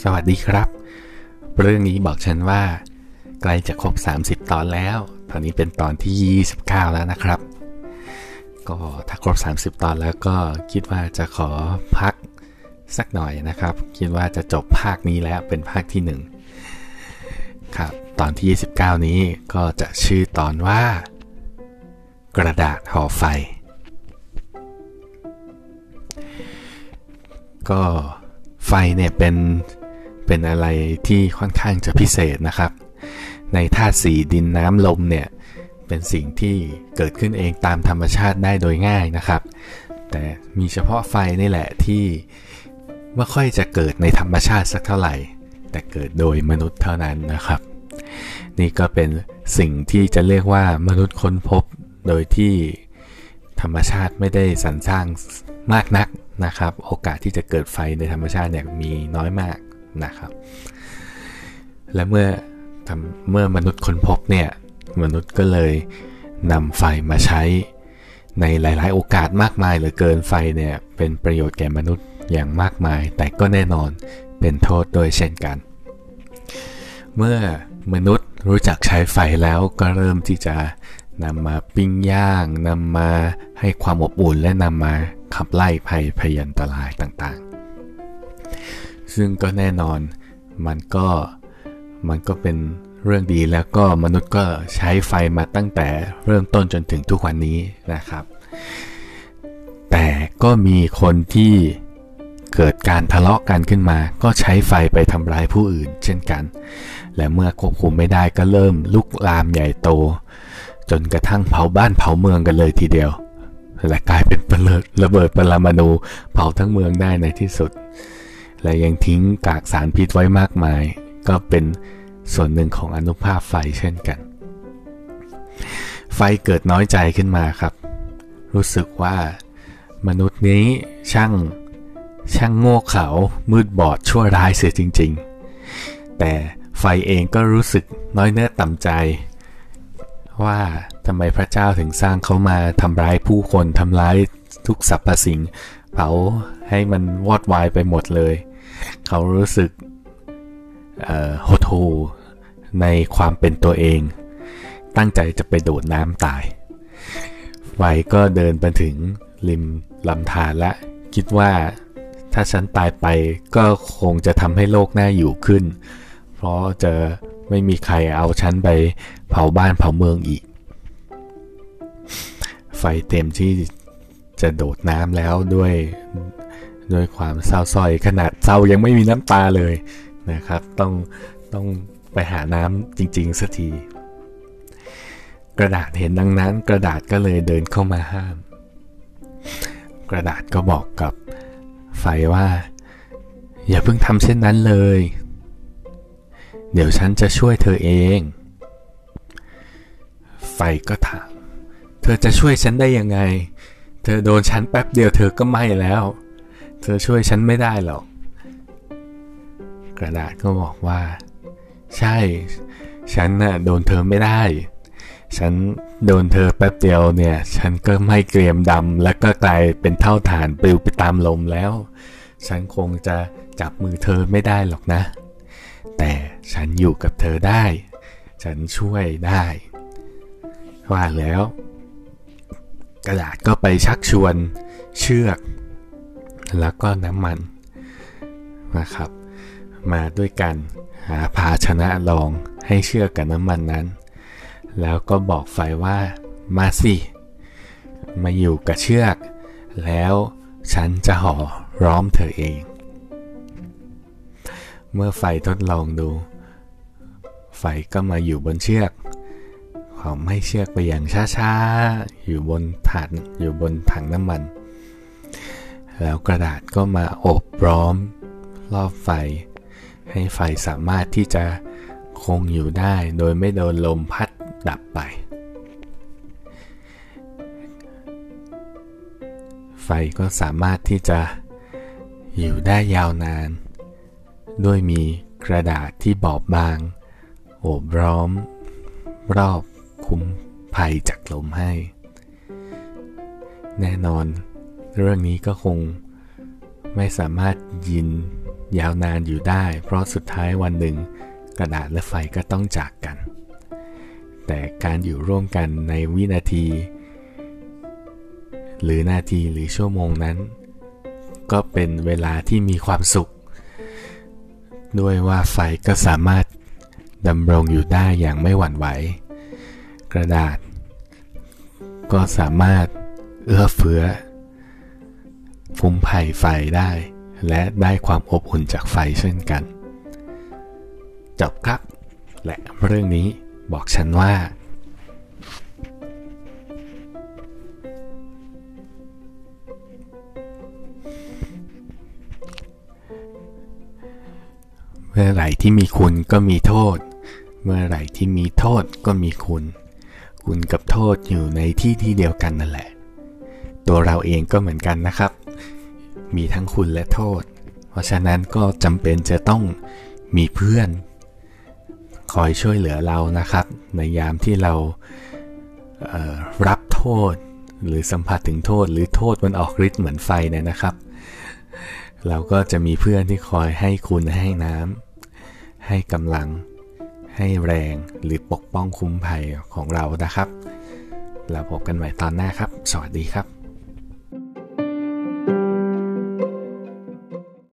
สวัสดีครับ เรื่องนี้บอกฉันว่า ใกล้จะครบ 30 ตอนแล้ว ตอนนี้เป็นตอนที่ 29 แล้วนะครับ ก็ถ้าครบ 30 ตอนแล้วก็คิดว่าจะขอพักสักหน่อยนะครับ คิดว่าจะจบภาคนี้แล้วเป็นภาคที่ 1 ครับ ตอนที่ 29 นี้ก็จะชื่อตอนว่า กระดาษห่อไฟ ก็ไฟเนี่ยเป็น เป็นอะไรที่ค่อนข้างจะพิเศษนะครับ ในธาตุสีดินน้ำลมเนี่ย เป็นสิ่งที่เกิดขึ้นเองตามธรรมชาติได้โดยง่ายนะครับ แต่มีเฉพาะไฟนี่แหละที่ไม่ค่อยจะเกิดในธรรมชาติสักเท่าไหร่ แต่เกิดโดยมนุษย์เท่านั้นนะครับ นี่ก็เป็นสิ่งที่จะเรียกว่ามนุษย์ค้นพบโดยที่ธรรมชาติไม่ได้สรรสร้างมากนักนะครับ โอกาสที่จะเกิดไฟในธรรมชาติเนี่ยมีน้อยมาก นะครับ และเมื่อเมื่อมนุษย์ค้นพบเนี่ย มนุษย์ก็เลยนำไฟมาใช้ในหลาย ๆ โอกาสมากมายเหลือเกินไฟเนี่ยเป็นประโยชน์แก่มนุษย์อย่างมากมาย แต่ก็แน่นอนเป็นโทษโดยเช่นกัน เมื่อมนุษย์รู้จักใช้ไฟแล้วก็เริ่มที่จะนำมาปิ้งย่างนำมาให้ความอบอุ่นและนำมาขับไล่ภัยพยันตรายต่าง ๆ ซึ่งก็แน่นอนมันก็มันก็เป็นเรื่องดีแล้วก็มนุษย์ก็ใช้ไฟมาตั้งแต่เริ่มต้นจนถึงทุกวันนี้นะครับ แต่ก็มีคนที่เกิดการทะเลาะกันขึ้นมา ก็ใช้ไฟไปทำร้ายผู้อื่น เช่นกัน และเมื่อควบคุมไม่ได้ก็เริ่มลุกลามใหญ่โต จนกระทั่งเผาบ้านเผาเมืองกันเลยทีเดียว และกลายเป็นระเบิดปรมาณูเผาทั้งเมืองได้ในที่สุด และยังทิ้งกากสารพิษไว้มากมาย ก็เป็นส่วนหนึ่งของอนุภาคไฟเช่นกัน ไฟเกิดน้อยใจขึ้นมาครับ รู้สึกว่ามนุษย์นี้ช่างช่างโง่เขลามืดบอดชั่วร้ายเสียจริง ๆ แต่ไฟเองก็รู้สึกน้อยเนื้อต่ำใจ ว่าทำไมพระเจ้าถึงสร้างเขามาทำร้ายผู้คนทำร้ายทุกสรรพสิ่ง เผาให้มันวอดวายไปหมดเลย เขารู้สึกโหดหูในความเป็นตัวเอง ตั้งใจจะไปโดดน้ำตายไฟก็เดินไปถึงริมลำธารและ คิดว่าถ้าฉันตายไปก็คงจะทำให้โลกน่าอยู่ขึ้น เพราะจะไม่มีใครเอาฉันไปเผาบ้านเผาเมืองอีก ไฟเต็มที่จะโดดน้ำแล้วด้วย ด้วยความเศร้าส้อยขนาดเศร้ายังไม่มีน้ำตาเลยนะครับ ต้องต้องไปหาน้ำจริงๆสักที กระดาษเห็นดังนั้น กระดาษก็เลยเดินเข้ามาห้าม กระดาษก็บอกกับไฟว่า อย่าเพิ่งทำเช่นนั้นเลย เดี๋ยวฉันจะช่วยเธอเอง ไฟก็ถาม เธอจะช่วยฉันได้ยังไง เธอโดนฉันแป๊บเดียวเธอก็ไหม้แล้ว เธอช่วยฉันไม่ได้หรอก กระดาษก็บอกว่า ใช่ ฉันน่ะโดนเธอไม่ได้ ฉันโดนเธอแป๊บเดียวเนี่ย ฉันก็ไม่เกรียมดำแล้วก็กลายเป็นเท่าฐานปลิวไปตามลมแล้ว ฉันคงจะจับมือเธอไม่ได้หรอกนะ แต่ฉันอยู่กับเธอได้ ฉันช่วยได้ ว่าแล้ว กระดาษก็ไปชักชวนเชือก แล้วก็น้ำมันนะครับ มาด้วยกันหาภาชนะรองให้เชือกกับน้ำมันนั้น แล้วก็บอกไฟว่ามาสิมาอยู่กับเชือก แล้วฉันจะห่อร้อมเธอเอง เมื่อไฟทดลองดู ไฟก็มาอยู่บนเชือกเขาไม่เชือกไปอย่างช้าๆ อยู่บนถังอยู่บนถังน้ำมัน แล้วกระดาษก็มาอบร้อม รอบไฟ ให้ไฟสามารถที่จะคงอยู่ได้โดยไม่โดนลมพัดดับไป ไฟก็สามารถที่จะอยู่ได้ยาวนาน ด้วยมีกระดาษที่บอบบาง โอบร้อม รอบคุ้มภัยจากลมให้ แน่นอน เรื่องนี้ก็คงไม่สามารถยินยาวนานอยู่ได้ เพราะสุดท้ายวันหนึ่งกระดาษและไฟก็ต้องจากกัน แต่การอยู่ร่วมกันในวินาที หรือนาทีหรือชั่วโมงนั้น ก็เป็นเวลาที่มีความสุข ด้วยว่าไฟก็สามารถดำรงอยู่ได้อย่างไม่หวั่นไหว กระดาษ ก็สามารถเอื้อเฟื้อ ฟุมไผ่ไฟได้ และได้ความอบอุ่นจากไฟเช่นกัน จบครับ และเรื่องนี้บอกฉันว่า เมื่อไหร่ที่มีคุณก็มีโทษ เมื่อไหร่ที่มีโทษก็มีคุณ คุณกับโทษอยู่ในที่ที่เดียวกันนั่นแหละ ตัวเราเองก็เหมือนกันนะครับ มีทั้งคุณและโทษ เพราะฉะนั้นก็จำเป็นจะต้องมีเพื่อน คอยช่วยเหลือเรานะครับ ในยามที่เราเรับโทษ หรือสัมผัสถึงโทษ หรือโทษมันออกฤทธิ์เหมือนไฟเนี่ยนะครับ เราก็จะมีเพื่อนที่คอยให้คุณให้น้ำให้กำลัง ให้แรงหรือปกป้องคุ้มภัยของเรานะครับแล้วพบกันใหม่ตอนหน้าครับ สวัสดีครับ